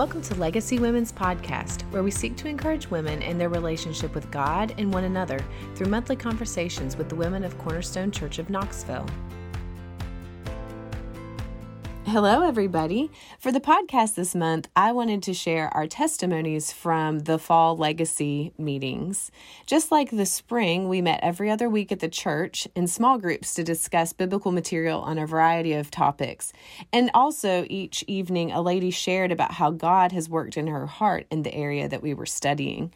Welcome to Legacy Women's Podcast, where we seek to encourage women in their relationship with God and one another through monthly conversations with the women of Cornerstone Church of Knoxville. Hello, everybody. For the podcast this month, I wanted to share our testimonies from the fall legacy meetings. Just like the spring, we met every other week at the church in small groups to discuss biblical material on a variety of topics. And also, each evening, a lady shared about how God has worked in her heart in the area that we were studying.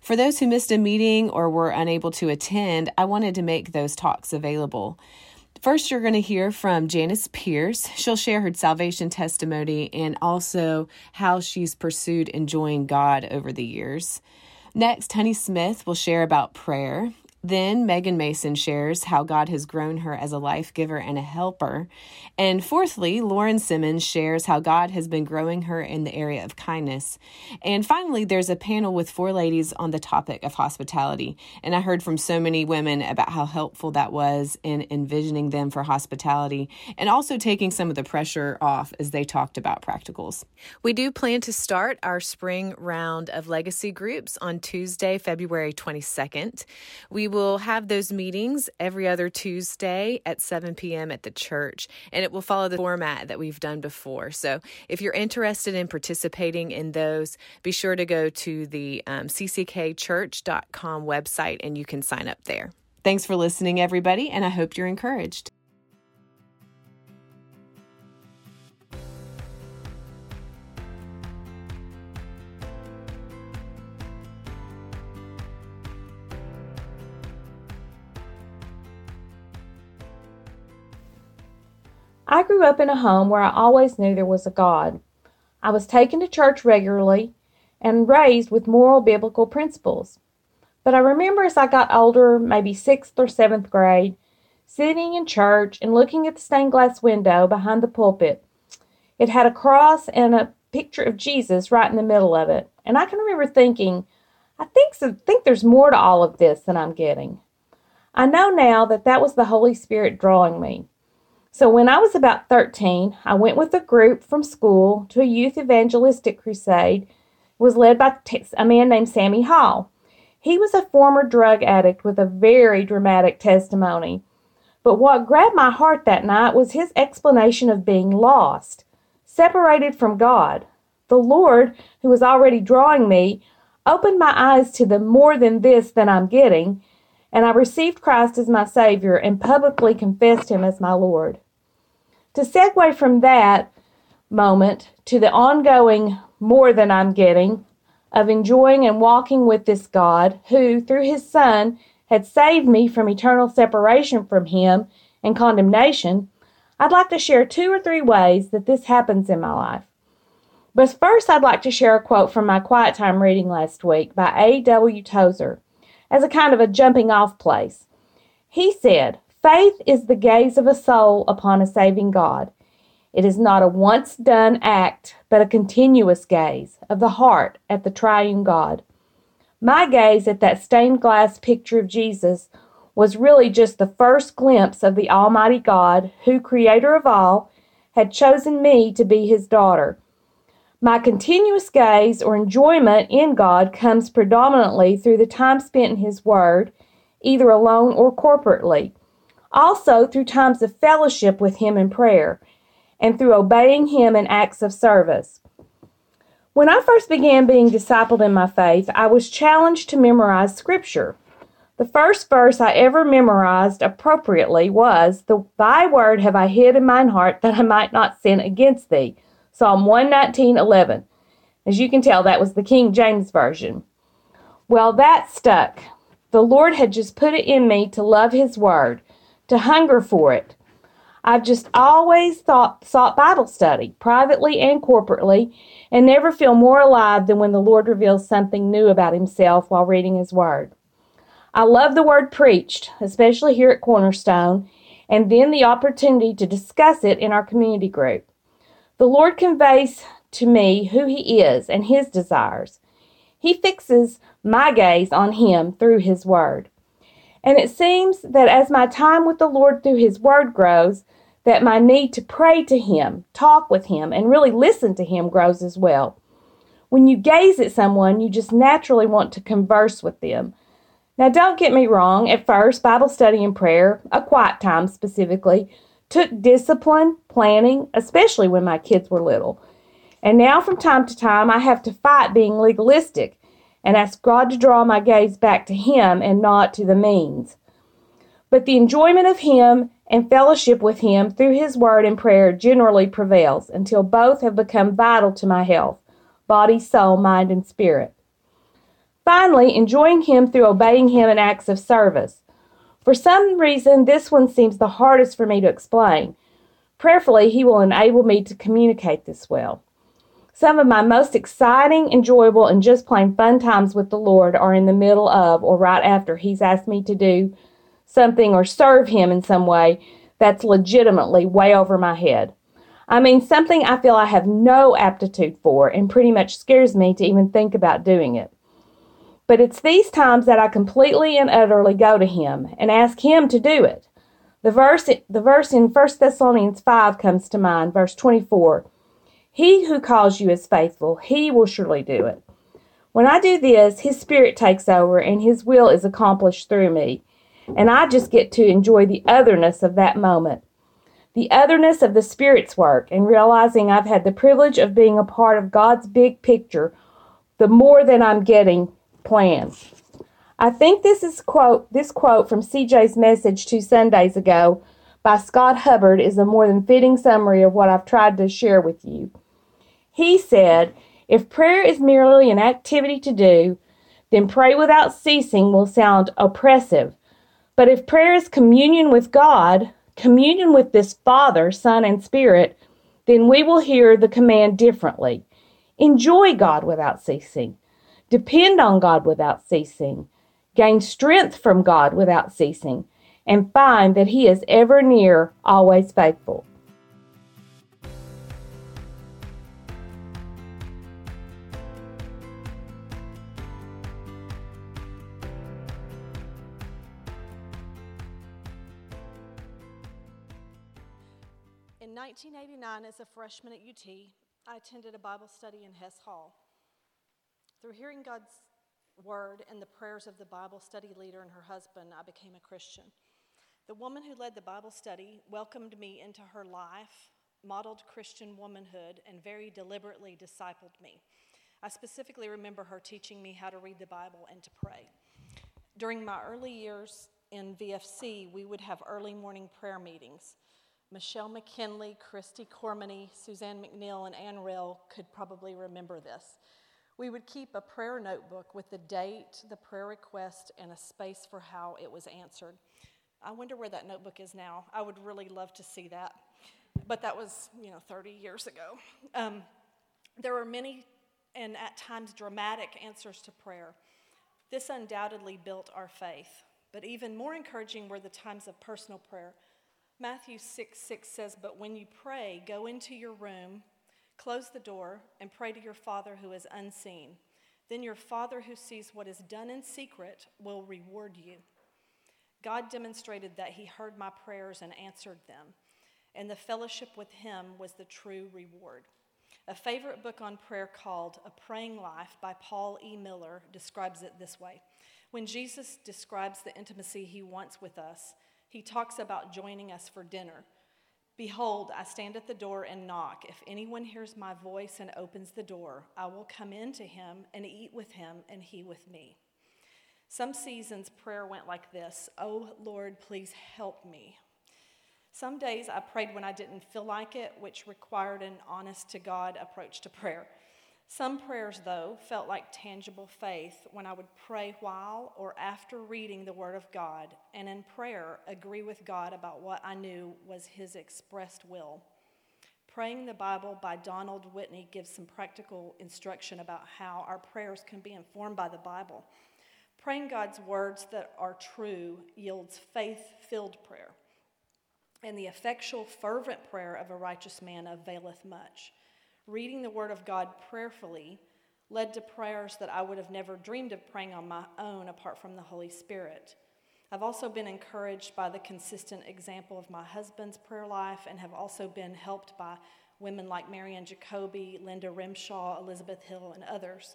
For those who missed a meeting or were unable to attend, I wanted to make those talks available. First, you're going to hear from Janice Pierce. She'll share her salvation testimony and also how she's pursued enjoying God over the years. Next, Honey Smith will share about prayer. Then Megan Mason shares how God has grown her as a life giver and a helper. And fourthly, Lauren Simmons shares how God has been growing her in the area of kindness. And finally, there's a panel with four ladies on the topic of hospitality. And I heard from so many women about how helpful that was in envisioning them for hospitality and also taking some of the pressure off as they talked about practicals. We do plan to start our spring round of legacy groups on Tuesday, February 22nd. We will have those meetings every other Tuesday at 7 p.m. at the church, and it will follow the format that we've done before. So if you're interested in participating in those, be sure to go to the um, cckchurch.com website and you can sign up there. Thanks for listening, everybody, and I hope you're encouraged. I grew up in a home where I always knew there was a God. I was taken to church regularly and raised with moral biblical principles. But I remember as I got older, maybe sixth or seventh grade, sitting in church and looking at the stained glass window behind the pulpit. It had a cross and a picture of Jesus right in the middle of it. And I can remember thinking, I think, so, think there's more to all of this than I'm getting. I know now that that was the Holy Spirit drawing me. So when I was about 13, I went with a group from school to a youth evangelistic crusade. It was led by a man named Sammy Hall. He was a former drug addict with a very dramatic testimony. But what grabbed my heart that night was his explanation of being lost, separated from God. The Lord, who was already drawing me, opened my eyes to the more than this that I'm getting, and I received Christ as my Savior and publicly confessed Him as my Lord. To segue from that moment to the ongoing more than I'm getting of enjoying and walking with this God who, through his Son, had saved me from eternal separation from him and condemnation, I'd like to share two or three ways that this happens in my life. But first, I'd like to share a quote from my quiet time reading last week by A.W. Tozer as a kind of a jumping off place. He said, Faith is the gaze of a soul upon a saving God. It is not a once done act, but a continuous gaze of the heart at the triune God. My gaze at that stained glass picture of Jesus was really just the first glimpse of the Almighty God, who, creator of all, had chosen me to be his daughter. My continuous gaze or enjoyment in God comes predominantly through the time spent in His Word, either alone or corporately also through times of fellowship with Him in prayer, and through obeying Him in acts of service. When I first began being discipled in my faith, I was challenged to memorize Scripture. The first verse I ever memorized appropriately was, Thy word have I hid in mine heart that I might not sin against thee. Psalm 119, 11. As you can tell, that was the King James Version. Well, that stuck. The Lord had just put it in me to love His Word to hunger for it. I've just always thought, sought Bible study, privately and corporately, and never feel more alive than when the Lord reveals something new about Himself while reading His Word. I love the Word preached, especially here at Cornerstone, and then the opportunity to discuss it in our community group. The Lord conveys to me who He is and His desires. He fixes my gaze on Him through His Word. And it seems that as my time with the Lord through His Word grows, that my need to pray to Him, talk with Him, and really listen to Him grows as well. When you gaze at someone, you just naturally want to converse with them. Now, don't get me wrong, at first, Bible study and prayer, a quiet time specifically, took discipline, planning, especially when my kids were little. And now, from time to time, I have to fight being legalistic and ask God to draw my gaze back to Him and not to the means. But the enjoyment of Him and fellowship with Him through His Word and prayer generally prevails until both have become vital to my health body, soul, mind, and spirit. Finally, enjoying Him through obeying Him in acts of service. For some reason, this one seems the hardest for me to explain. Prayerfully, He will enable me to communicate this well. Some of my most exciting, enjoyable, and just plain fun times with the Lord are in the middle of or right after He's asked me to do something or serve Him in some way that's legitimately way over my head. I mean, something I feel I have no aptitude for and pretty much scares me to even think about doing it. But it's these times that I completely and utterly go to him and ask him to do it. The verse, the verse in 1 Thessalonians 5 comes to mind, verse 24. He who calls you is faithful, he will surely do it. When I do this, his spirit takes over and his will is accomplished through me. And I just get to enjoy the otherness of that moment. The otherness of the Spirit's work and realizing I've had the privilege of being a part of God's big picture, the more than I'm getting plans. I think this is quote this quote from CJ's message two Sundays ago by Scott Hubbard is a more than fitting summary of what I've tried to share with you. He said, if prayer is merely an activity to do, then pray without ceasing will sound oppressive. But if prayer is communion with God, communion with this Father, Son, and Spirit, then we will hear the command differently. Enjoy God without ceasing. Depend on God without ceasing. Gain strength from God without ceasing. And find that He is ever near, always faithful. 1989, as a freshman at UT, I attended a Bible study in Hess Hall. Through hearing God's word and the prayers of the Bible study leader and her husband, I became a Christian. The woman who led the Bible study welcomed me into her life, modeled Christian womanhood, and very deliberately discipled me. I specifically remember her teaching me how to read the Bible and to pray. During my early years in VFC, we would have early morning prayer meetings. Michelle McKinley, Christy Cormany, Suzanne McNeil, and Ann Rill could probably remember this. We would keep a prayer notebook with the date, the prayer request, and a space for how it was answered. I wonder where that notebook is now. I would really love to see that. But that was, you know, 30 years ago. Um, there were many and at times dramatic answers to prayer. This undoubtedly built our faith. But even more encouraging were the times of personal prayer. Matthew 6 6 says, But when you pray, go into your room Close the door and pray to your Father who is unseen. Then your Father who sees what is done in secret will reward you. God demonstrated that He heard my prayers and answered them, and the fellowship with Him was the true reward. A favorite book on prayer called A Praying Life by Paul E. Miller describes it this way When Jesus describes the intimacy He wants with us, He talks about joining us for dinner Behold, I stand at the door and knock. If anyone hears my voice and opens the door, I will come in to him and eat with him and he with me. Some seasons prayer went like this Oh Lord, please help me. Some days I prayed when I didn't feel like it, which required an honest to God approach to prayer. Some prayers, though, felt like tangible faith when I would pray while or after reading the Word of God, and in prayer agree with God about what I knew was His expressed will. Praying the Bible by Donald Whitney gives some practical instruction about how our prayers can be informed by the Bible. Praying God's words that are true yields faith filled prayer, and the effectual, fervent prayer of a righteous man availeth much reading the Word of God prayerfully led to prayers that I would have never dreamed of praying on my own apart from the Holy Spirit. I've also been encouraged by the consistent example of my husband's prayer life and have also been helped by women like Marianne Jacoby, Linda Rimshaw, Elizabeth Hill, and others.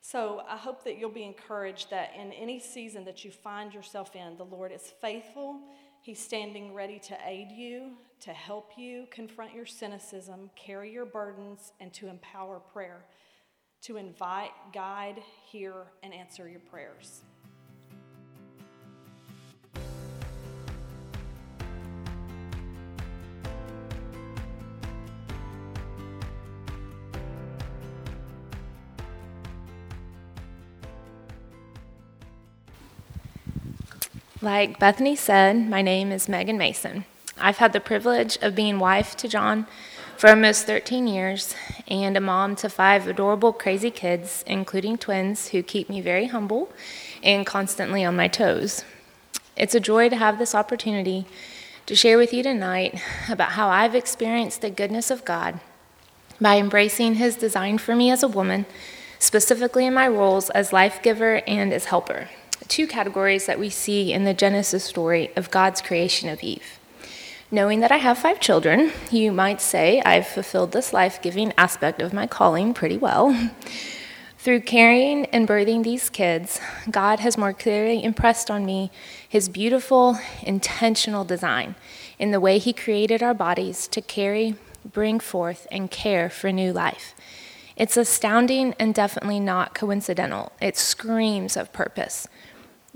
So I hope that you'll be encouraged that in any season that you find yourself in, the Lord is faithful. He's standing ready to aid you, to help you confront your cynicism, carry your burdens, and to empower prayer, to invite, guide, hear, and answer your prayers. Like Bethany said, my name is Megan Mason. I've had the privilege of being wife to John for almost 13 years and a mom to five adorable, crazy kids, including twins who keep me very humble and constantly on my toes. It's a joy to have this opportunity to share with you tonight about how I've experienced the goodness of God by embracing His design for me as a woman, specifically in my roles as life giver and as helper two categories that we see in the Genesis story of God's creation of Eve. Knowing that I have five children, you might say I've fulfilled this life giving aspect of my calling pretty well. Through carrying and birthing these kids, God has more clearly impressed on me his beautiful, intentional design in the way he created our bodies to carry, bring forth, and care for new life. It's astounding and definitely not coincidental. It screams of purpose.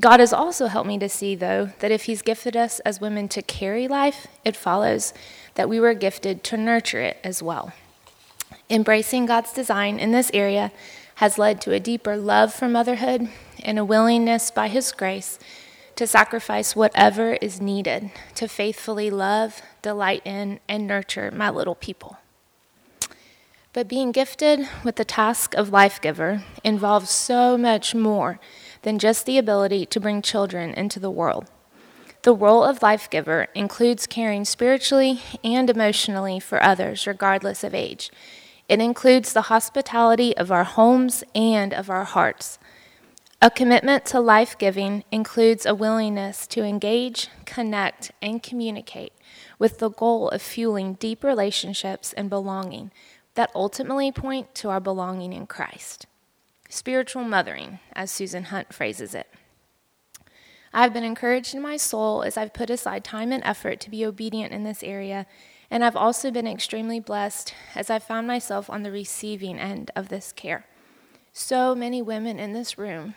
God has also helped me to see, though, that if He's gifted us as women to carry life, it follows that we were gifted to nurture it as well. Embracing God's design in this area has led to a deeper love for motherhood and a willingness by His grace to sacrifice whatever is needed to faithfully love, delight in, and nurture my little people. But being gifted with the task of life giver involves so much more than just the ability to bring children into the world. The role of life giver includes caring spiritually and emotionally for others, regardless of age. It includes the hospitality of our homes and of our hearts. A commitment to life giving includes a willingness to engage, connect, and communicate with the goal of fueling deep relationships and belonging that ultimately point to our belonging in Christ spiritual mothering, as Susan Hunt phrases it. I've been encouraged in my soul as I've put aside time and effort to be obedient in this area, and I've also been extremely blessed as I've found myself on the receiving end of this care. So many women in this room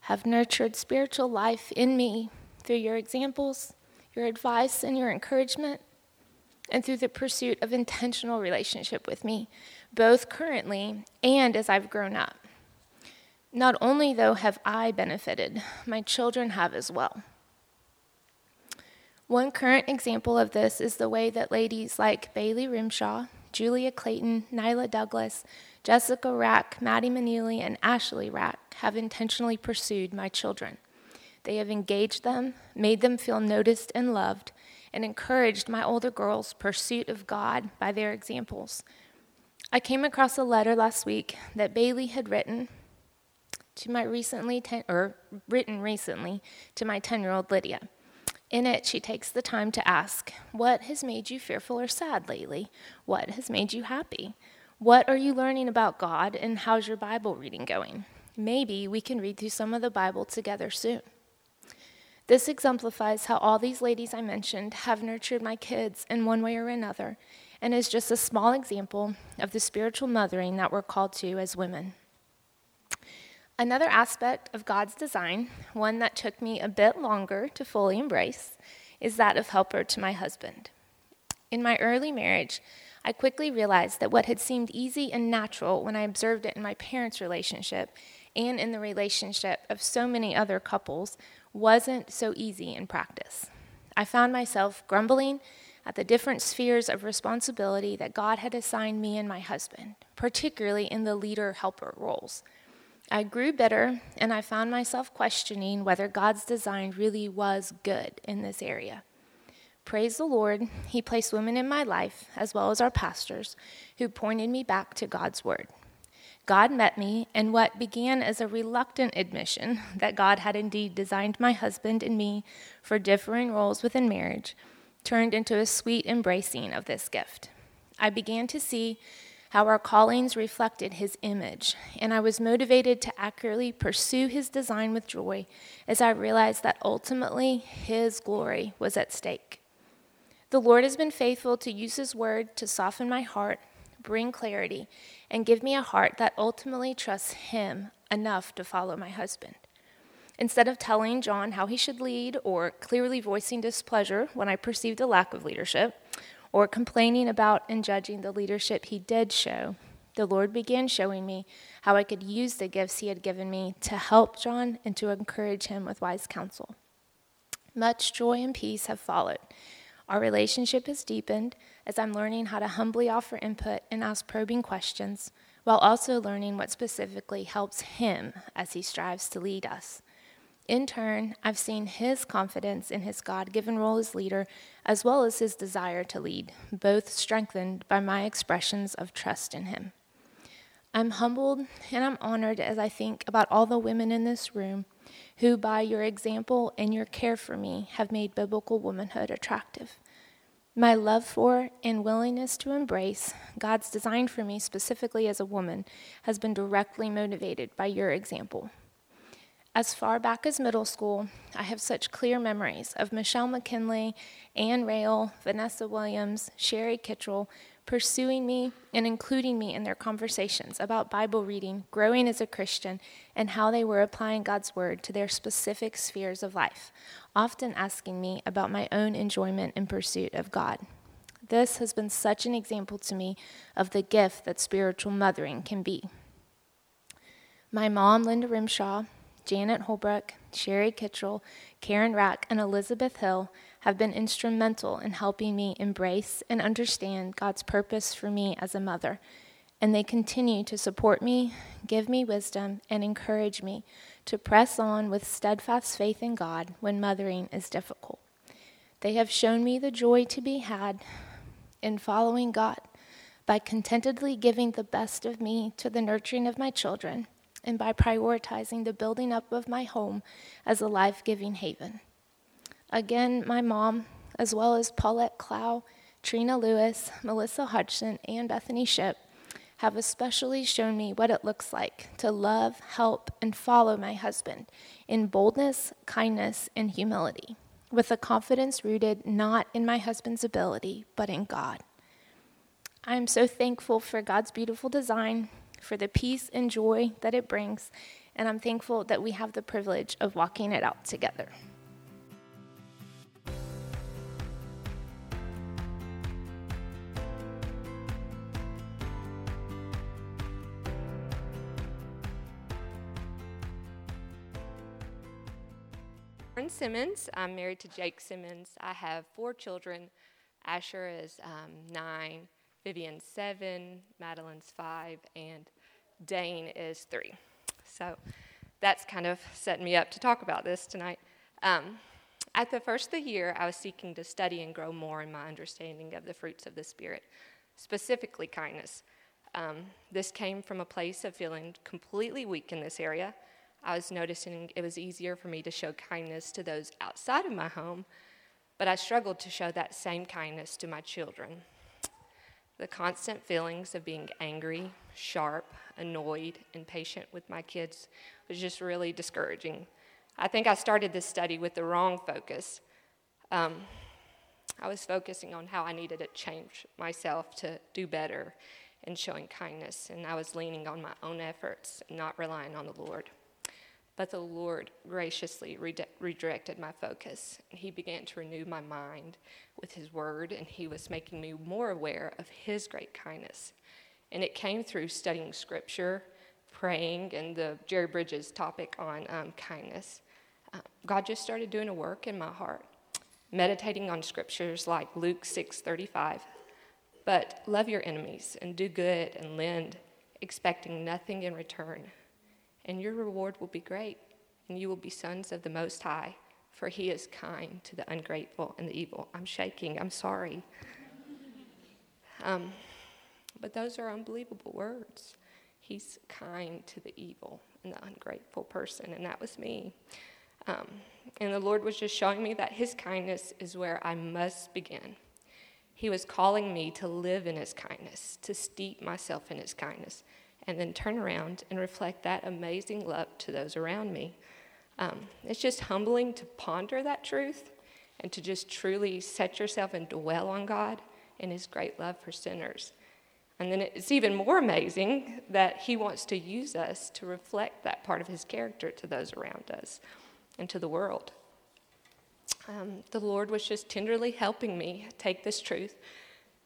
have nurtured spiritual life in me through your examples, your advice, and your encouragement, and through the pursuit of intentional relationship with me, both currently and as I've grown up. Not only, though, have I benefited, my children have as well. One current example of this is the way that ladies like Bailey Rimshaw, Julia Clayton, Nyla Douglas, Jessica Rack, Maddie Manili, and Ashley Rack have intentionally pursued my children. They have engaged them, made them feel noticed and loved, and encouraged my older girls' pursuit of God by their examples, I came across a letter last week that Bailey had written to my recently ten, or written recently to my 10-year-old Lydia. In it, she takes the time to ask, What has made you fearful or sad lately? What has made you happy? What are you learning about God, and how's your Bible reading going? Maybe we can read through some of the Bible together soon. This exemplifies how all these ladies I mentioned have nurtured my kids in one way or another and is just a small example of the spiritual mothering that we're called to as women. Another aspect of God's design, one that took me a bit longer to fully embrace, is that of helper to my husband. In my early marriage, I quickly realized that what had seemed easy and natural when I observed it in my parents' relationship and in the relationship of so many other couples wasn't so easy in practice. I found myself grumbling at the different spheres of responsibility that God had assigned me and my husband, particularly in the leader helper roles. I grew bitter and I found myself questioning whether God's design really was good in this area. Praise the Lord, He placed women in my life, as well as our pastors, who pointed me back to God's Word. God met me, and what began as a reluctant admission that God had indeed designed my husband and me for differing roles within marriage turned into a sweet embracing of this gift. I began to see how our callings reflected his image, and I was motivated to accurately pursue his design with joy as I realized that ultimately his glory was at stake. The Lord has been faithful to use his word to soften my heart, bring clarity, and give me a heart that ultimately trusts him enough to follow my husband. Instead of telling John how he should lead or clearly voicing displeasure when I perceived a lack of leadership, or complaining about and judging the leadership he did show, the Lord began showing me how I could use the gifts he had given me to help John and to encourage him with wise counsel. Much joy and peace have followed. Our relationship has deepened as I'm learning how to humbly offer input and ask probing questions, while also learning what specifically helps him as he strives to lead us. In turn, I've seen his confidence in his God given role as leader, as well as his desire to lead, both strengthened by my expressions of trust in him. I'm humbled and I'm honored as I think about all the women in this room who, by your example and your care for me, have made biblical womanhood attractive. My love for and willingness to embrace God's design for me, specifically as a woman, has been directly motivated by your example. As far back as middle school, I have such clear memories of Michelle McKinley, Ann Rail, Vanessa Williams, Sherry Kittrell pursuing me and including me in their conversations about Bible reading, growing as a Christian, and how they were applying God's Word to their specific spheres of life, often asking me about my own enjoyment and pursuit of God. This has been such an example to me of the gift that spiritual mothering can be. My mom, Linda Rimshaw, Janet Holbrook, Sherry Kitchell, Karen Rack, and Elizabeth Hill have been instrumental in helping me embrace and understand God's purpose for me as a mother. And they continue to support me, give me wisdom, and encourage me to press on with steadfast faith in God when mothering is difficult. They have shown me the joy to be had in following God by contentedly giving the best of me to the nurturing of my children and by prioritizing the building up of my home as a life giving haven. Again, my mom, as well as Paulette Clow, Trina Lewis, Melissa Hodgson, and Bethany Ship, have especially shown me what it looks like to love, help, and follow my husband in boldness, kindness, and humility, with a confidence rooted not in my husband's ability, but in God. I am so thankful for God's beautiful design for the peace and joy that it brings, and I'm thankful that we have the privilege of walking it out together. Simmons. I'm married to Jake Simmons. I have four children. Asher is um, nine, Vivian's seven, Madeline's five, and Dane is three. So that's kind of setting me up to talk about this tonight. Um, at the first of the year, I was seeking to study and grow more in my understanding of the fruits of the Spirit, specifically kindness. Um, this came from a place of feeling completely weak in this area. I was noticing it was easier for me to show kindness to those outside of my home, but I struggled to show that same kindness to my children. The constant feelings of being angry, sharp, annoyed, impatient with my kids was just really discouraging. I think I started this study with the wrong focus. Um, I was focusing on how I needed to change myself to do better in showing kindness, and I was leaning on my own efforts and not relying on the Lord. But the Lord graciously redirected my focus, He began to renew my mind with His Word, and He was making me more aware of His great kindness. And it came through studying Scripture, praying, and the Jerry Bridges topic on um, kindness. Uh, God just started doing a work in my heart, meditating on scriptures like Luke 6:35. But love your enemies and do good and lend, expecting nothing in return and your reward will be great, and you will be sons of the Most High, for he is kind to the ungrateful and the evil. I'm shaking, I'm sorry. Um, but those are unbelievable words. He's kind to the evil and the ungrateful person, and that was me. Um, and the Lord was just showing me that His kindness is where I must begin. He was calling me to live in His kindness, to steep myself in His kindness, and then turn around and reflect that amazing love to those around me. Um, it's just humbling to ponder that truth and to just truly set yourself and dwell on God and His great love for sinners. And then it's even more amazing that He wants to use us to reflect that part of His character to those around us and to the world. Um, the Lord was just tenderly helping me take this truth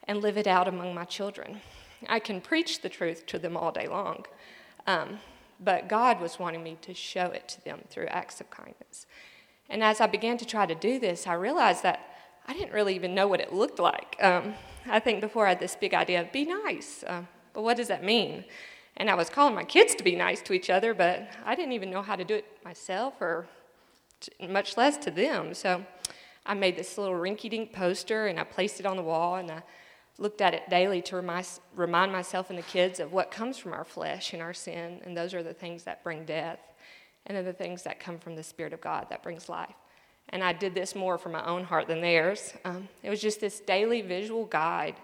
and live it out among my children. I can preach the truth to them all day long, um, but God was wanting me to show it to them through acts of kindness. And as I began to try to do this, I realized that I didn't really even know what it looked like. Um, I think before I had this big idea of be nice, uh, but what does that mean? And I was calling my kids to be nice to each other, but I didn't even know how to do it myself or much less to them. So I made this little rinky dink poster and I placed it on the wall and I looked at it daily to remind, myself and the kids of what comes from our flesh and our sin. And those are the things that bring death. And then the things that come from the Spirit of God that brings life. And I did this more for my own heart than theirs. Um, it was just this daily visual guide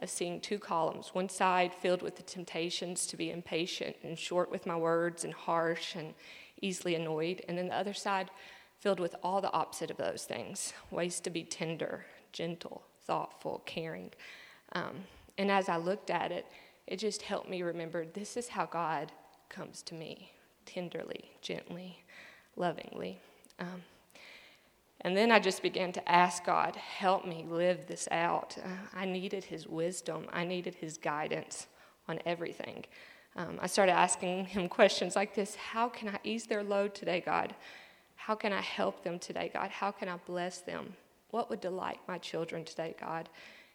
of seeing two columns one side filled with the temptations to be impatient and short with my words and harsh and easily annoyed, and then the other side filled with all the opposite of those things ways to be tender, gentle, thoughtful, caring. Um, and as I looked at it, it just helped me remember this is how God comes to me tenderly, gently, lovingly. Um, and then I just began to ask God, help me live this out. Uh, I needed His wisdom, I needed His guidance on everything. Um, I started asking Him questions like this How can I ease their load today, God? How can I help them today, God? How can I bless them? What would delight my children today, God?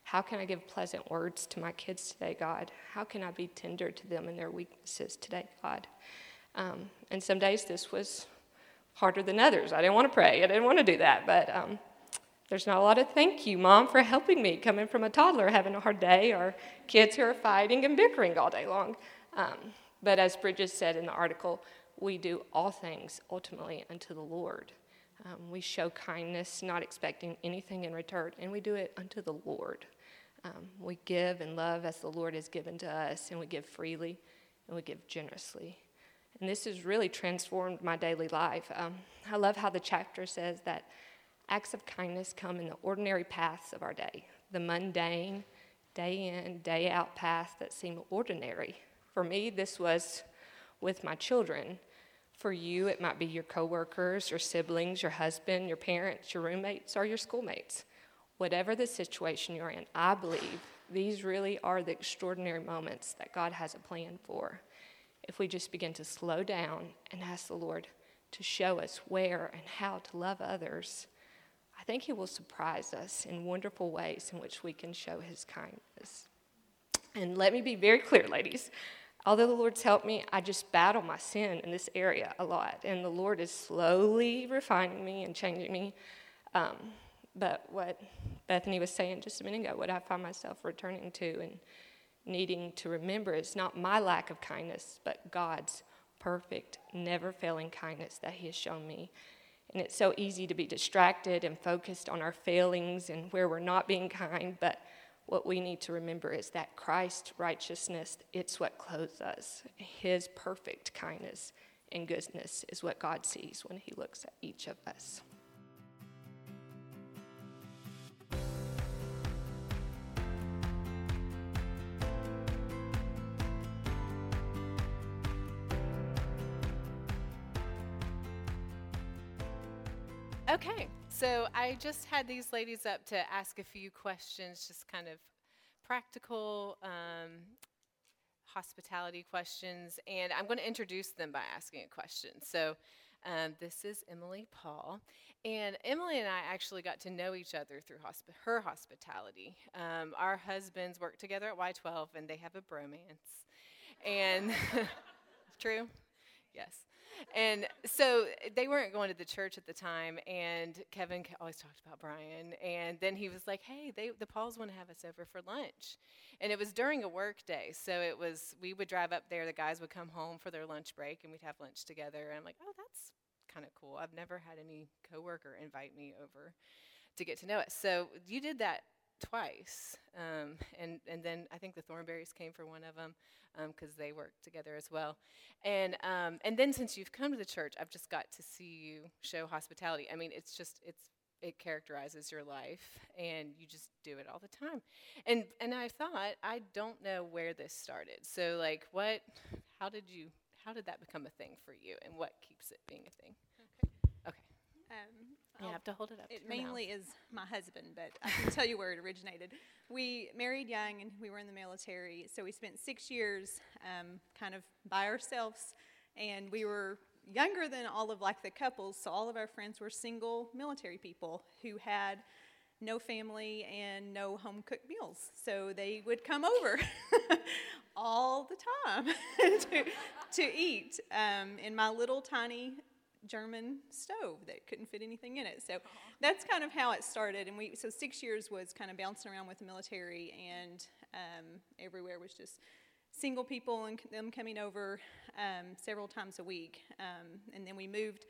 How can I give pleasant words to my kids today, God? How can I be tender to them in their weaknesses today, God? Um, and some days this was harder than others. I didn't want to pray, I didn't want to do that, but um, there's not a lot of thank you, Mom, for helping me coming from a toddler having a hard day or kids who are fighting and bickering all day long. Um, but as Bridges said in the article, we do all things ultimately unto the Lord. Um, we show kindness, not expecting anything in return, and we do it unto the Lord. Um, we give and love as the Lord has given to us, and we give freely and we give generously. And this has really transformed my daily life. Um, I love how the chapter says that acts of kindness come in the ordinary paths of our day, the mundane, day in, day out paths that seem ordinary. For me, this was with my children. For you, it might be your coworkers, your siblings, your husband, your parents, your roommates, or your schoolmates. Whatever the situation you're in, I believe these really are the extraordinary moments that God has a plan for. If we just begin to slow down and ask the Lord to show us where and how to love others, I think He will surprise us in wonderful ways in which we can show His kindness. And let me be very clear, ladies although the Lord's helped me, I just battle my sin in this area a lot. And the Lord is slowly refining me and changing me. Um, but what Bethany was saying just a minute ago, what I find myself returning to and needing to remember is not my lack of kindness, but God's perfect, never failing kindness that He has shown me. And it's so easy to be distracted and focused on our failings and where we're not being kind, but what we need to remember is that Christ's righteousness, it's what clothes us. His perfect kindness and goodness is what God sees when He looks at each of us. So I just had these ladies up to ask a few questions, just kind of practical um, hospitality questions, and I'm going to introduce them by asking a question. So um, this is Emily Paul, and Emily and I actually got to know each other through her hospitality. Um, our husbands work together at Y12, and they have a bromance. And true, Yes. And so they weren't going to the church at the time, and Kevin always talked about Brian. And then he was like, hey, they, the Pauls want to have us over for lunch. And it was during a work day. So it was, we would drive up there, the guys would come home for their lunch break, and we'd have lunch together. And I'm like, oh, that's kind of cool. I've never had any coworker invite me over to get to know us. So you did that twice. Um, and, and then I think the Thornberries came for one of them because um, they worked together as well. And, um, and then since you've come to the church, I've just got to see you show hospitality. I mean, it's just, it's, it characterizes your life and you just do it all the time. And, and I thought, I don't know where this started. So like what, how did you, how did that become a thing for you and what keeps it being a thing? Okay. Okay. You have to hold it up. It mainly mouth. is my husband, but I can tell you where it originated. We married young and we were in the military, so we spent six years um, kind of by ourselves, and we were younger than all of like the couples, so all of our friends were single military people who had no family and no home cooked meals. So they would come over all the time to, to eat um, in my little tiny German stove that couldn't fit anything in it. So that's kind of how it started. And we so six years was kind of bouncing around with the military, and um, everywhere was just single people and them coming over um, several times a week. Um, and then we moved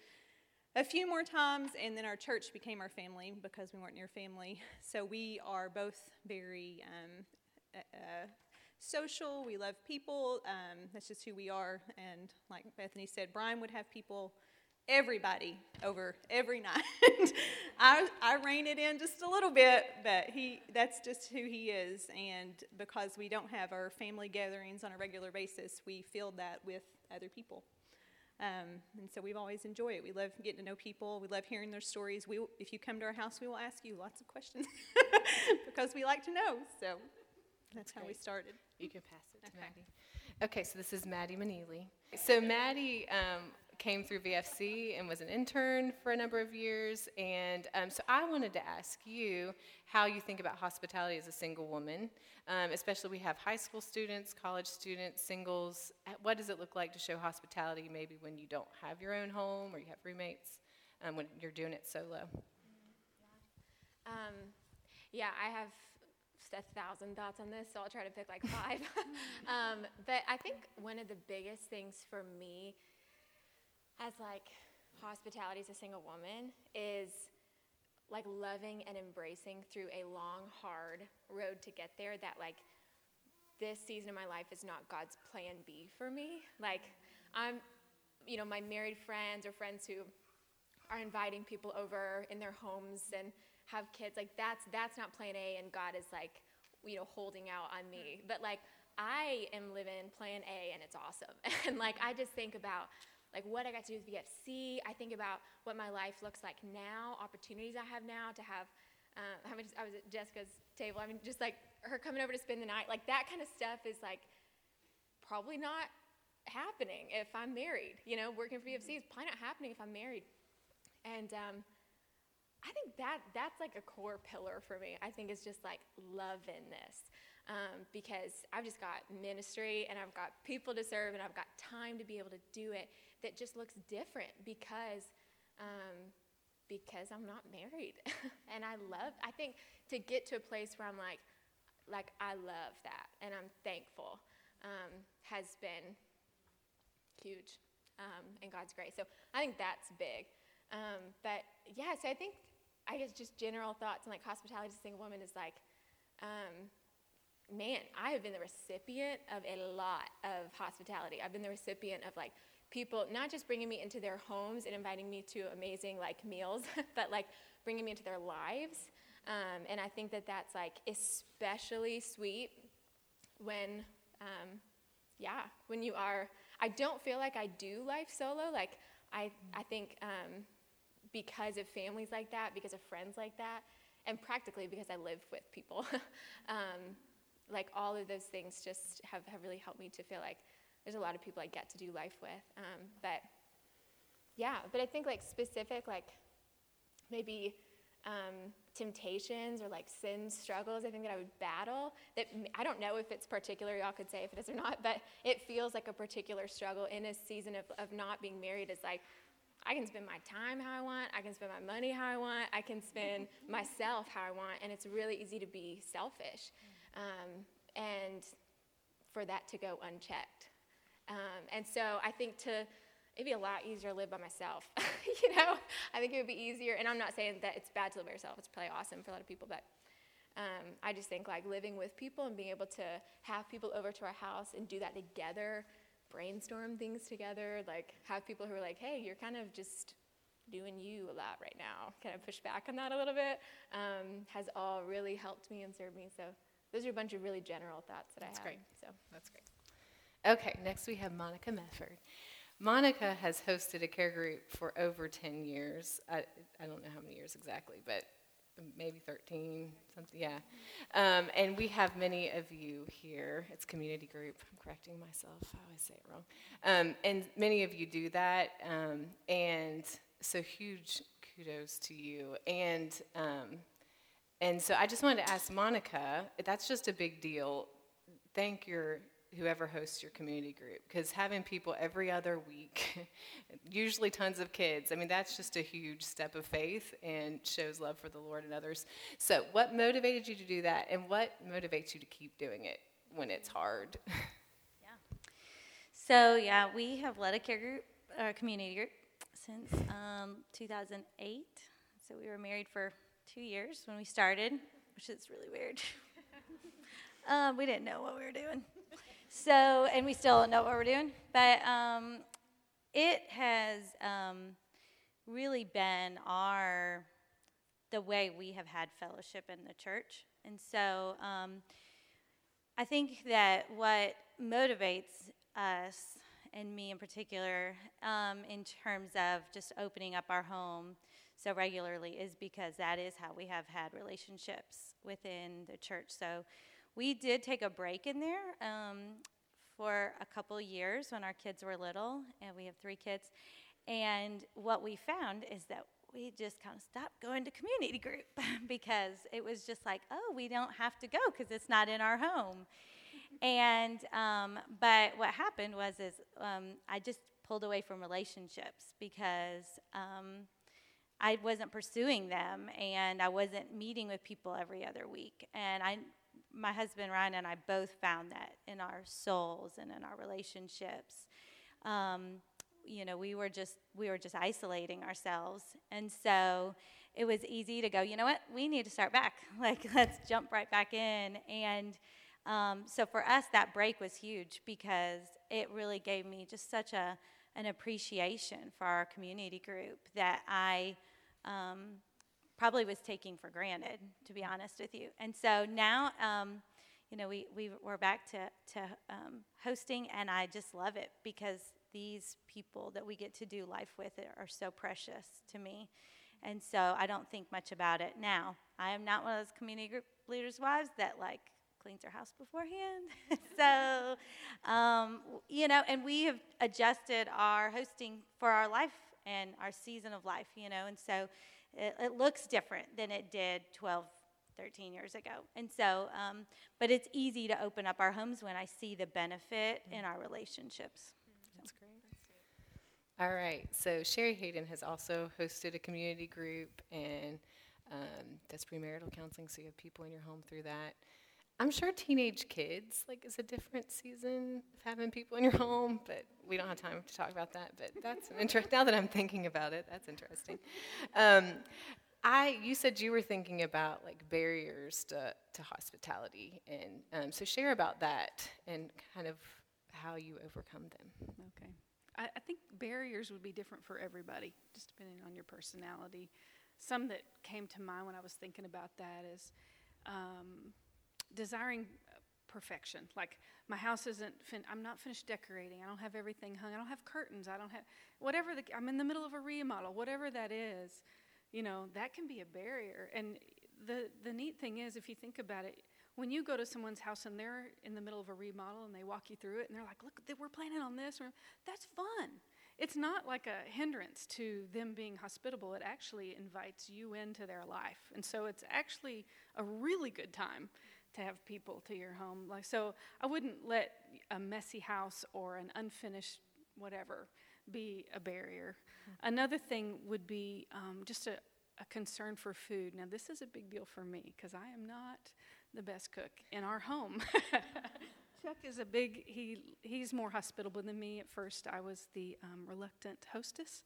a few more times, and then our church became our family because we weren't near family. So we are both very um, uh, social. We love people. Um, that's just who we are. And like Bethany said, Brian would have people, everybody, over every night. I, I rein it in just a little bit, but he that's just who he is. And because we don't have our family gatherings on a regular basis, we filled that with other people. Um, and so we've always enjoyed it. We love getting to know people. We love hearing their stories. We, if you come to our house, we will ask you lots of questions because we like to know. So that's, how we started. You can pass it to Okay. Maddie. Okay, so this is Maddie Manili. So Maddie um, came through VFC and was an intern for a number of years. And um, so I wanted to ask you how you think about hospitality as a single woman, um, especially we have high school students, college students, singles. What does it look like to show hospitality maybe when you don't have your own home or you have roommates, um, when you're doing it solo? Um, yeah, I have a thousand thoughts on this, so I'll try to pick like five. um, but I think one of the biggest things for me as like hospitality as a single woman is like loving and embracing through a long, hard road to get there that like this season of my life is not God's plan B for me. Like I'm, you know, my married friends or friends who are inviting people over in their homes and have kids like that's that's not plan a and god is like you know holding out on me. Mm. But like i am living plan a and it's awesome. And like i just think about like what i got to do with BFC. i think about what my life looks like now opportunities i have now to have uh, how many, i was at jessica's table i mean just like her coming over to spend the night like that kind of stuff is like probably not happening if I'm married. You know, working for BFC is probably not happening if I'm married. And um, I think that that's like a core pillar for me. I think it's just like loving this um, because I've just got ministry and I've got people to serve and I've got time to be able to do it that just looks different because um, because I'm not married and I love. I think to get to a place where I'm like like I love that and I'm thankful um, has been huge um, in God's grace. So I think that's big. Um, but yeah, so I think, I guess just general thoughts on like hospitality to single woman is like, um, man, I have been the recipient of a lot of hospitality. I've been the recipient of like people not just bringing me into their homes and inviting me to amazing like meals, but like bringing me into their lives. Um, and I think that that's like especially sweet when, um, yeah, when you are. I don't feel like I do life solo. Like I, I think um, because of families like that, because of friends like that, and practically because I live with people. um, like all of those things just have, have really helped me to feel like there's a lot of people I get to do life with. Um, but yeah, but I think like specific, like maybe um, temptations or like sin struggles I think that I would battle that I don't know if it's particular, y'all could say if it is or not, but it feels like a particular struggle in a season of, of not being married. It's like, I can spend my time how I want, I can spend my money how I want, I can spend myself how I want, and it's really easy to be selfish. Um, and for that to go unchecked. Um, and so I think to it'd be a lot easier to live by myself. you know, I think it would be easier. And I'm not saying that it's bad to live by yourself. It's probably awesome for a lot of people, but um, I just think like living with people and being able to have people over to our house and do that together, brainstorm things together, like have people who are like, hey, you're kind of just doing you a lot right now, kind of push back on that a little bit, um, has all really helped me and served me. So those are a bunch of really general thoughts that That's I have. That's Great. So that's great. Okay, next we have Monica Medford. Monica has hosted a care group for over 10 years. I, I don't know how many years exactly, but maybe 13, something, yeah. Um, and we have many of you here. It's community group. I'm correcting myself. I always say it wrong. Um, and many of you do that. Um, and so huge kudos to you. And, um, and so I just wanted to ask Monica, that's just a big deal. Thank your whoever hosts your community group because having people every other week usually tons of kids i mean that's just a huge step of faith and shows love for the lord and others. So what motivated you to do that and what motivates you to keep doing it when it's hard? Yeah so yeah we have led a care group a community group since um, 2008 so we were married for two years when we started which is really weird. Um, we didn't know what we were doing so, and we still don't know what we're doing, but um, it has um, really been our the way we have had fellowship in the church, and so um, I think that what motivates us and me in particular um, in terms of just opening up our home so regularly is because that is how we have had relationships within the church. So we did take a break in there um, for a couple years when our kids were little, and we have three kids. And what we found is that we just kind of stopped going to community group because it was just like, oh, we don't have to go because it's not in our home. and um, but what happened was is um, I just pulled away from relationships because um, I wasn't pursuing them and I wasn't meeting with people every other week. And I my husband Ryan and I both found that in our souls and in our relationships. Um, you know, we were just we were just isolating ourselves, and so it was easy to go. You know what? We need to start back. Like, let's jump right back in. And um, so for us, that break was huge because it really gave me just such a an appreciation for our community group that I. Um, probably was taking for granted, to be honest with you. And so now, um, you know, we, we, we're back to, to um, hosting, and I just love it because these people that we get to do life with are so precious to me. And so I don't think much about it now. I am not one of those community group leaders' wives that like cleans her house beforehand. so, um, you know, and we have adjusted our hosting for our life and our season of life, you know, and so it, it looks different than it did 12, 13 years ago. And so, um, but it's easy to open up our homes when I see the benefit mm-hmm. in our relationships. That's great. All right. So Sherry Hayden has also hosted a community group and um, does premarital counseling. So you have people in your home through that. I'm sure teenage kids like is a different season of having people in your home, but we don't have time to talk about that. But that's an now that I'm thinking about it, that's interesting. Um, I you said you were thinking about like barriers to, to hospitality, and um, so share about that and kind of how you overcome them. Okay, I, I think barriers would be different for everybody, just depending on your personality. Some that came to mind when I was thinking about that is. Um, desiring perfection. Like my house isn't, fin- I'm not finished decorating. I don't have everything hung. I don't have curtains. I don't have whatever. The, I'm in the middle of a remodel. Whatever that is, you know, that can be a barrier. And the the neat thing is, if you think about it, when you go to someone's house and they're in the middle of a remodel and they walk you through it and they're like, look, we're planning on this, that's fun. it's not like a hindrance to them being hospitable. It actually invites you into their life. And so it's actually a really good time to have people to your home. Like so I wouldn't let a messy house or an unfinished whatever be a barrier. Mm-hmm. Another thing would be um, just a, a concern for food. Now, this is a big deal for me because I am not the best cook in our home. Chuck is a big, he, he's more hospitable than me. At first, I was the um, reluctant hostess.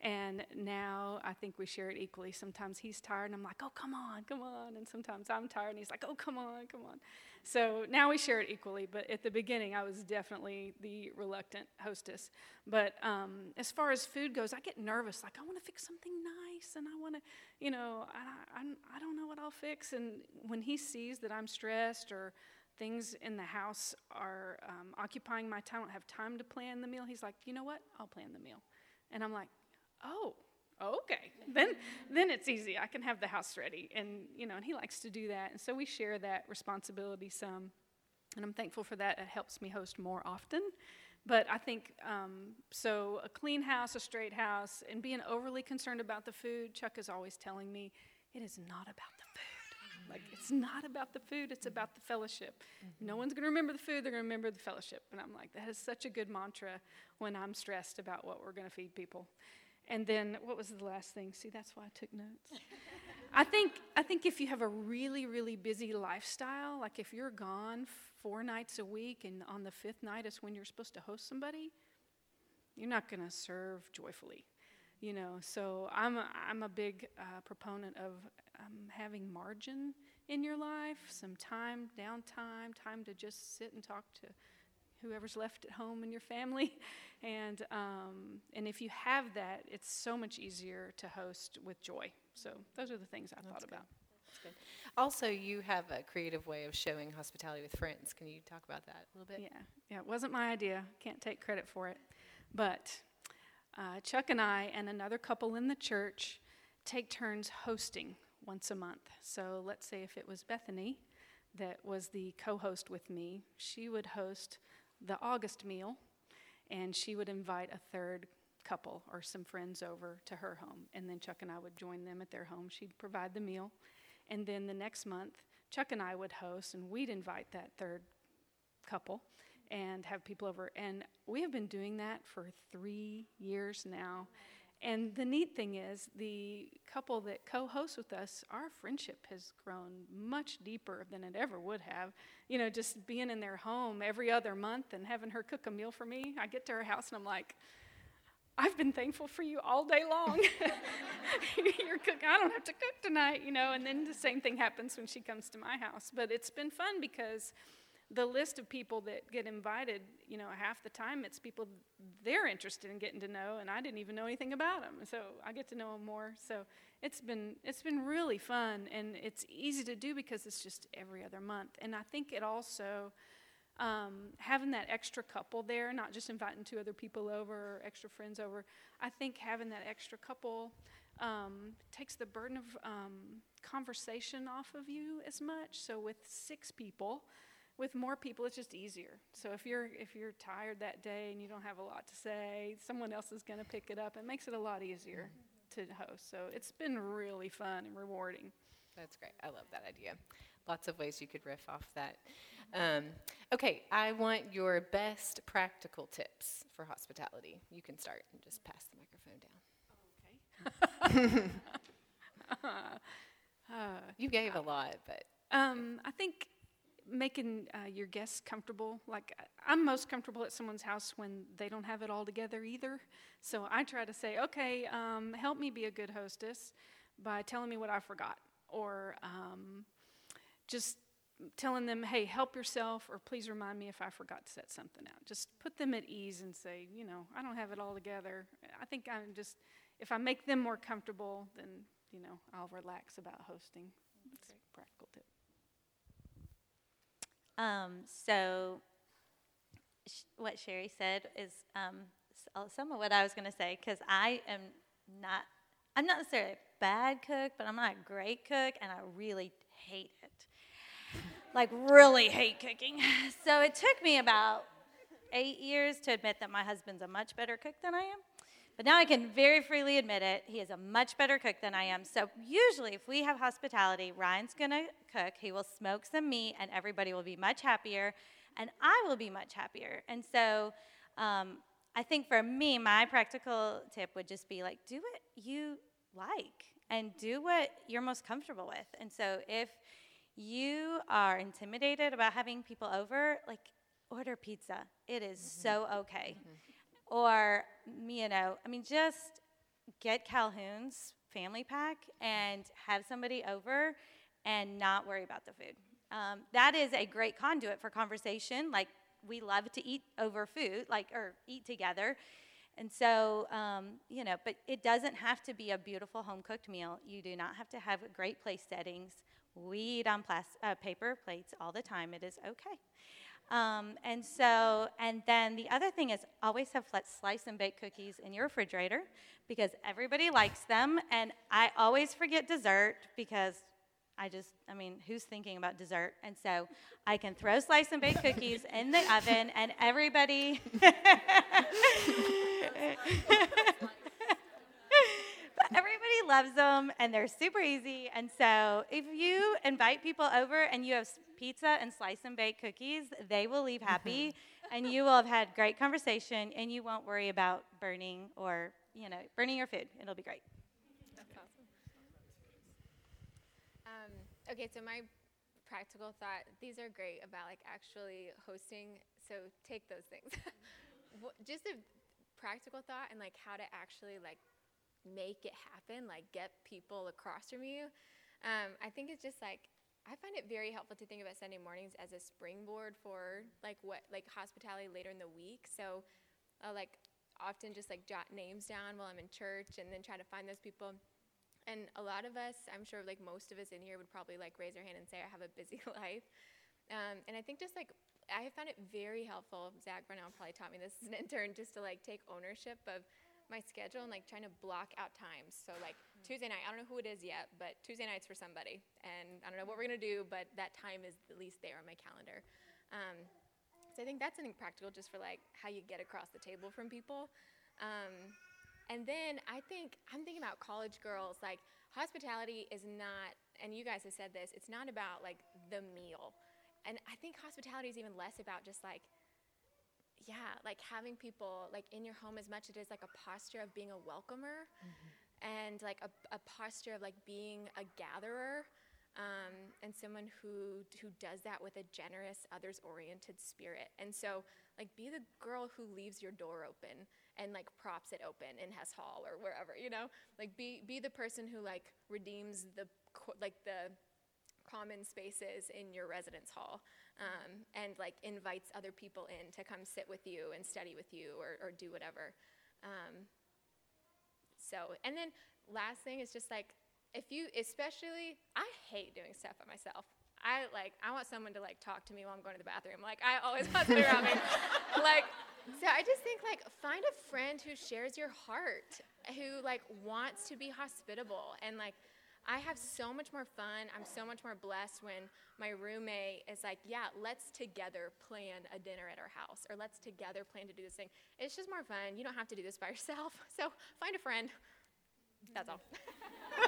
And now I think we share it equally. Sometimes he's tired, and I'm like, oh, come on, come on. And sometimes I'm tired, and he's like, oh, come on, come on. So now we share it equally. But at the beginning, I was definitely the reluctant hostess. But um, as far as food goes, I get nervous. Like, I want to fix something nice, and I want to, you know, I, I, I don't know what I'll fix. And when he sees that I'm stressed or things in the house are um, occupying my time, I don't have time to plan the meal, he's like, you know what? I'll plan the meal. And I'm like, oh, okay. then then it's easy. I can have the house ready. And you know, and he likes to do that. And so we share that responsibility some. And I'm thankful for that. It helps me host more often. But I think um, so a clean house, a straight house, and being overly concerned about the food, Chuck is always telling me it is not about the food. Like, it's not about the food, it's about the fellowship. No one's going to remember the food, they're going to remember the fellowship. And I'm like, that is such a good mantra when I'm stressed about what we're going to feed people. And then what was the last thing? See, that's why I took notes. I think I think if you have a really really busy lifestyle, like if you're gone four nights a week and on the fifth night is when you're supposed to host somebody, you're not going to serve joyfully, you know. So I'm a, I'm a big uh, proponent of um, having margin in your life, some time, downtime, time to just sit and talk to whoever's left at home in your family. And, um, and if you have that, it's so much easier to host with joy. So those are the things I That's thought good. about. That's good. Also, you have a creative way of showing hospitality with friends. Can you talk about that a little bit? Yeah, yeah. It wasn't my idea. Can't take credit for it. But uh, Chuck and I and another couple in the church take turns hosting once a month. So let's say if it was Bethany that was the co host with me, she would host the August meal, and she would invite a third couple or some friends over to her home. And then Chuck and I would join them at their home. She'd provide the meal. And then the next month, Chuck and I would host, and we'd invite that third couple and have people over. And we have been doing that for three years now. And the neat thing is, the couple that co hosts with us, our friendship has grown much deeper than it ever would have. You know, just being in their home every other month and having her cook a meal for me. I get to her house and I'm like, I've been thankful for you all day long. You're cooking. I don't have to cook tonight, you know. And then the same thing happens when she comes to my house. But it's been fun because the list of people that get invited, you know, half the time it's people they're interested in getting to know, and I didn't even know anything about them. So I get to know them more. So it's been it's been really fun, and it's easy to do because it's just every other month. And I think it also um, having that extra couple there, not just inviting two other people over or extra friends over. I think having that extra couple um, takes the burden of um, conversation off of you as much. So with six people with more people it's just easier. So if you're if you're tired that day and you don't have a lot to say someone else is going to pick it up. It makes it a lot easier to host. So it's been really fun and rewarding. That's great. I love that idea. Lots of ways you could riff off that. Um, okay i want your best practical tips for hospitality. You can start and just pass the microphone down. Okay. Uh, you gave a lot but um, i think making uh, your guests comfortable. Like, I'm most comfortable at someone's house when they don't have it all together either. So I try to say, okay, um, help me be a good hostess by telling me what I forgot. Or um, just telling them, hey, help yourself, or please remind me if I forgot to set something out. Just put them at ease and say, you know, I don't have it all together. I think I'm just, if I make them more comfortable, then, you know, I'll relax about hosting a practical tip. Um, so, sh- what Sherry said is um, uh, some of what I was going to say because I am not, I'm not necessarily a bad cook, but I'm not a great cook, and I really hate it. like, really hate cooking. So, it took me about eight years to admit that my husband's a much better cook than I am. But now I can very freely admit it. He is a much better cook than I am. So usually, if we have hospitality, Ryan's going to cook. He will smoke some meat, and everybody will be much happier, and I will be much happier. And so um, I think for me, my practical tip would just be like, do what you like and do what you're most comfortable with. And so if you are intimidated about having people over, like order pizza. It is mm-hmm. so okay. Mm-hmm. Or, you know, I mean, just get Calhoun's family pack and have somebody over and not worry about the food. Um, that is a great conduit for conversation. Like, we love to eat over food, like, or eat together. And so, um, you know, but it doesn't have to be a beautiful home cooked meal. You do not have to have great place settings. We eat on plas- uh, paper plates all the time. It is okay. Um, and so, and then the other thing is always have slice and bake cookies in your refrigerator because everybody likes them. And I always forget dessert because I just, I mean, who's thinking about dessert? And so I can throw slice and bake cookies in the oven and everybody. everybody loves them and they're super easy. And so if you invite people over and you have pizza and slice and bake cookies, they will leave happy and you will have had great conversation and you won't worry about burning or, you know, burning your food. It'll be great. That's awesome. Um, okay, so my practical thought, these are great about like actually hosting. So take those things. Just a practical thought and like how to actually like make it happen, like get people across from you. Um, I think it's just like I find it very helpful to think about Sunday mornings as a springboard for like what like hospitality later in the week. So, uh, like often just like jot names down while I'm in church, and then try to find those people. And a lot of us, I'm sure, like most of us in here, would probably like raise their hand and say, "I have a busy life." Um, and I think just like I have found it very helpful. Zach Brunel probably taught me this as an intern, just to like take ownership of my schedule and like trying to block out times. So like mm-hmm. Tuesday night, I don't know who it is yet, but Tuesday night's for somebody, and I don't know what we're gonna do, but that time is at least there on my calendar. Um, so I think that's something practical just for like how you get across the table from people. Um, and then I think I'm thinking about college girls. Like hospitality is not, and you guys have said this. It's not about like the meal, and I think hospitality is even less about just like yeah, like having people like in your home as much as it is like a posture of being a welcomer mm-hmm. and like a, a, posture of like being a gatherer um, and someone who who does that with a generous, others-oriented spirit. And so, like, be the girl who leaves your door open and like props it open in Hess Hall or wherever, you know. Like, be be the person who like redeems the like the common spaces in your residence hall um, and like invites other people in to come sit with you and study with you or, or do whatever. Um, so, and then last thing is just like, if you, especially, I hate doing stuff by myself. I like, I want someone to like talk to me while I'm going to the bathroom. Like, I always want someone around me. Like, so I just think like, find a friend who shares your heart, who like wants to be hospitable and like, I have so much more fun. I'm so much more blessed when my roommate is like, yeah, let's together plan a dinner at our house, or let's together plan to do this thing. It's just more fun. You don't have to do this by yourself. So find a friend. That's all.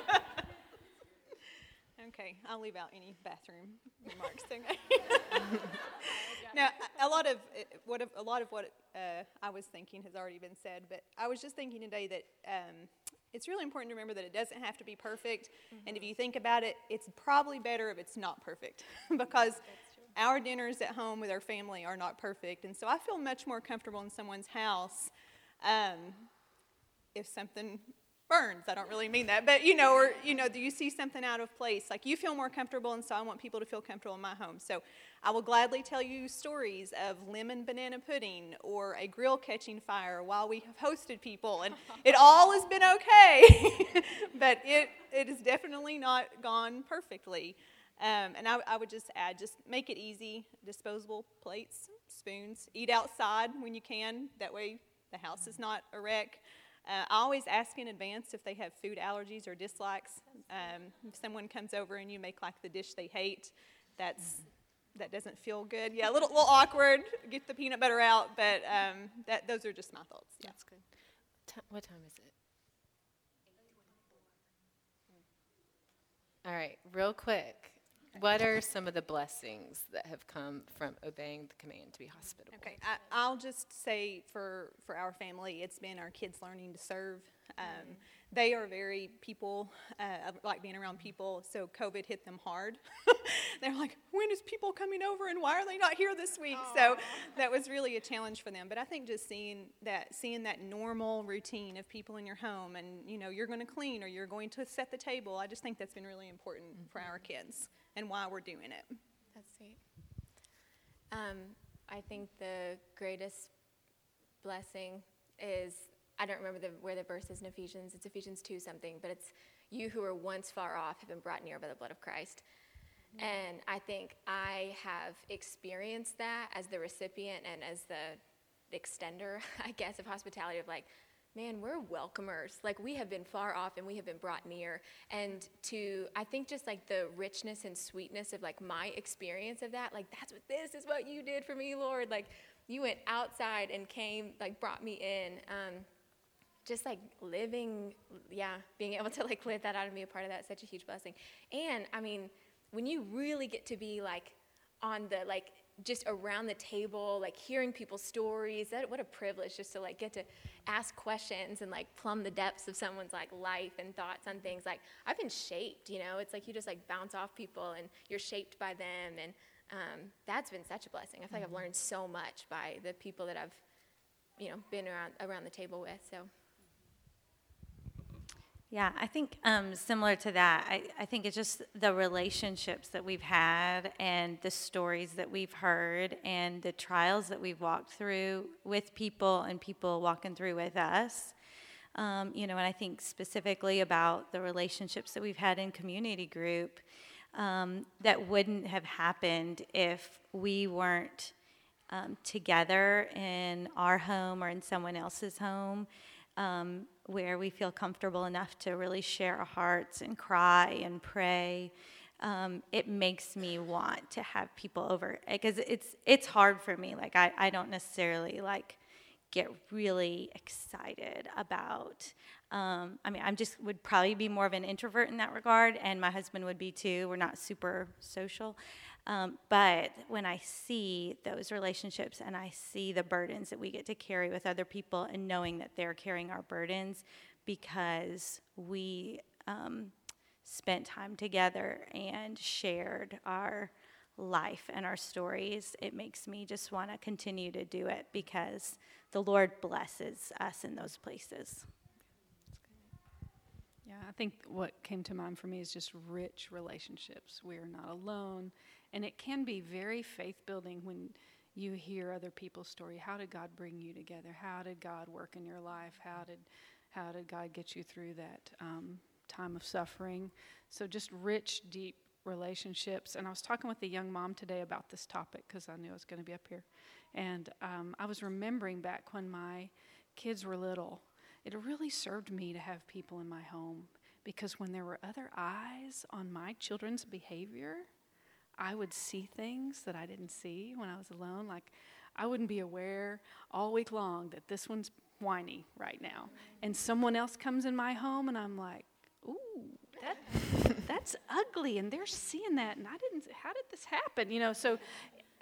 okay, I'll leave out any bathroom remarks. now, a lot of what a lot of what uh, I was thinking has already been said, but I was just thinking today that. Um, it's really important to remember that it doesn't have to be perfect. Mm-hmm. And if you think about it, it's probably better if it's not perfect because our dinners at home with our family are not perfect. And so I feel much more comfortable in someone's house um, if something burns. I don't really mean that, but you know, or you know, do you see something out of place? Like you feel more comfortable, and so I want people to feel comfortable in my home. So I will gladly tell you stories of lemon banana pudding or a grill catching fire while we have hosted people, and it all has been okay, but it it has definitely not gone perfectly. Um, and I, I would just add, just make it easy. Disposable plates, spoons. Eat outside when you can. That way, the house is not a wreck. Uh, I always ask in advance if they have food allergies or dislikes. Um, if someone comes over and you make like the dish they hate, that's that doesn't feel good. Yeah, a little, little awkward. Get the peanut butter out, but um, that those are just my thoughts. Yeah. That's good. T- what time is it? All right, real quick. What are some of the blessings that have come from obeying the command to be hospitable? Okay, I, I'll just say for for our family, it's been our kids learning to serve. Um, they are very people uh, like being around people. So COVID hit them hard. They're like, when is people coming over, and why are they not here this week? Aww. So that was really a challenge for them. But I think just seeing that seeing that normal routine of people in your home, and you know, you're going to clean or you're going to set the table. I just think that's been really important mm-hmm. for our kids and why we're doing it. That's sweet. Um, I think the greatest blessing is I don't remember the, where the verse is in Ephesians. It's Ephesians 2 something, but it's you who were once far off have been brought near by the blood of Christ. Mm-hmm. And I think I have experienced that as the recipient and as the extender, I guess, of hospitality of like, man, we're welcomers. Like we have been far off and we have been brought near. And to, I think just like the richness and sweetness of like my experience of that, like that's what this is what you did for me, Lord. Like you went outside and came, like brought me in. Um, just like living, yeah, being able to like live that out and be a part of that is such a huge blessing. And I mean, when you really get to be like on the like just around the table, like hearing people's stories, that what a privilege just to like get to ask questions and like plumb the depths of someone's like life and thoughts on things. Like I've been shaped, you know, it's like you just like bounce off people and you're shaped by them. And um, that's been such a blessing. I feel like I've learned so much by the people that I've, you know, been around around the table with. So yeah, I think um, similar to that, I, I think it's just the relationships that we've had and the stories that we've heard and the trials that we've walked through with people and people walking through with us. Um, you know, and I think specifically about the relationships that we've had in community group um, that wouldn't have happened if we weren't um, together in our home or in someone else's home um, where we feel comfortable enough to really share our hearts and cry and pray. Um, it makes me want to have people over because it's it's hard for me. Like I, I don't necessarily like get really excited about. Um, I mean, I'm just would probably be more of an introvert in that regard, and my husband would be too. We're not super social, um, but when I see those relationships and I see the burdens that we get to carry with other people and knowing that they're carrying our burdens because we um, spent time together and shared our life and our stories, it makes me just want to continue to do it because the Lord blesses us in those places. Yeah, I think what came to mind for me is just rich relationships. We are not alone. And it can be very faith building when you hear other people's story. How did God bring you together? How did God work in your life? How did how did God get you through that um, time of suffering? So just rich, deep relationships. And I was talking with a young mom today about this topic because I knew I was going to be up here. And um, I was remembering back when my kids were little, it really served me to have people in my home because when there were other eyes on my children's behavior, I would see things that I didn't see when I was alone. Like, I wouldn't be aware all week long that this one's whiny right now. And someone else comes in my home, and I'm like, ooh, that, that's ugly. And they're seeing that, and I didn't, how did this happen? You know, so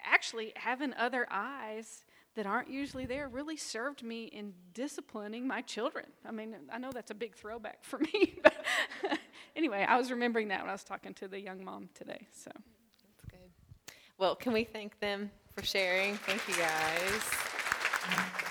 actually having other eyes that aren't usually there really served me in disciplining my children. I mean, I know that's a big throwback for me, but anyway, I was remembering that when I was talking to the young mom today. So. Well, can we thank them for sharing? Thank you guys.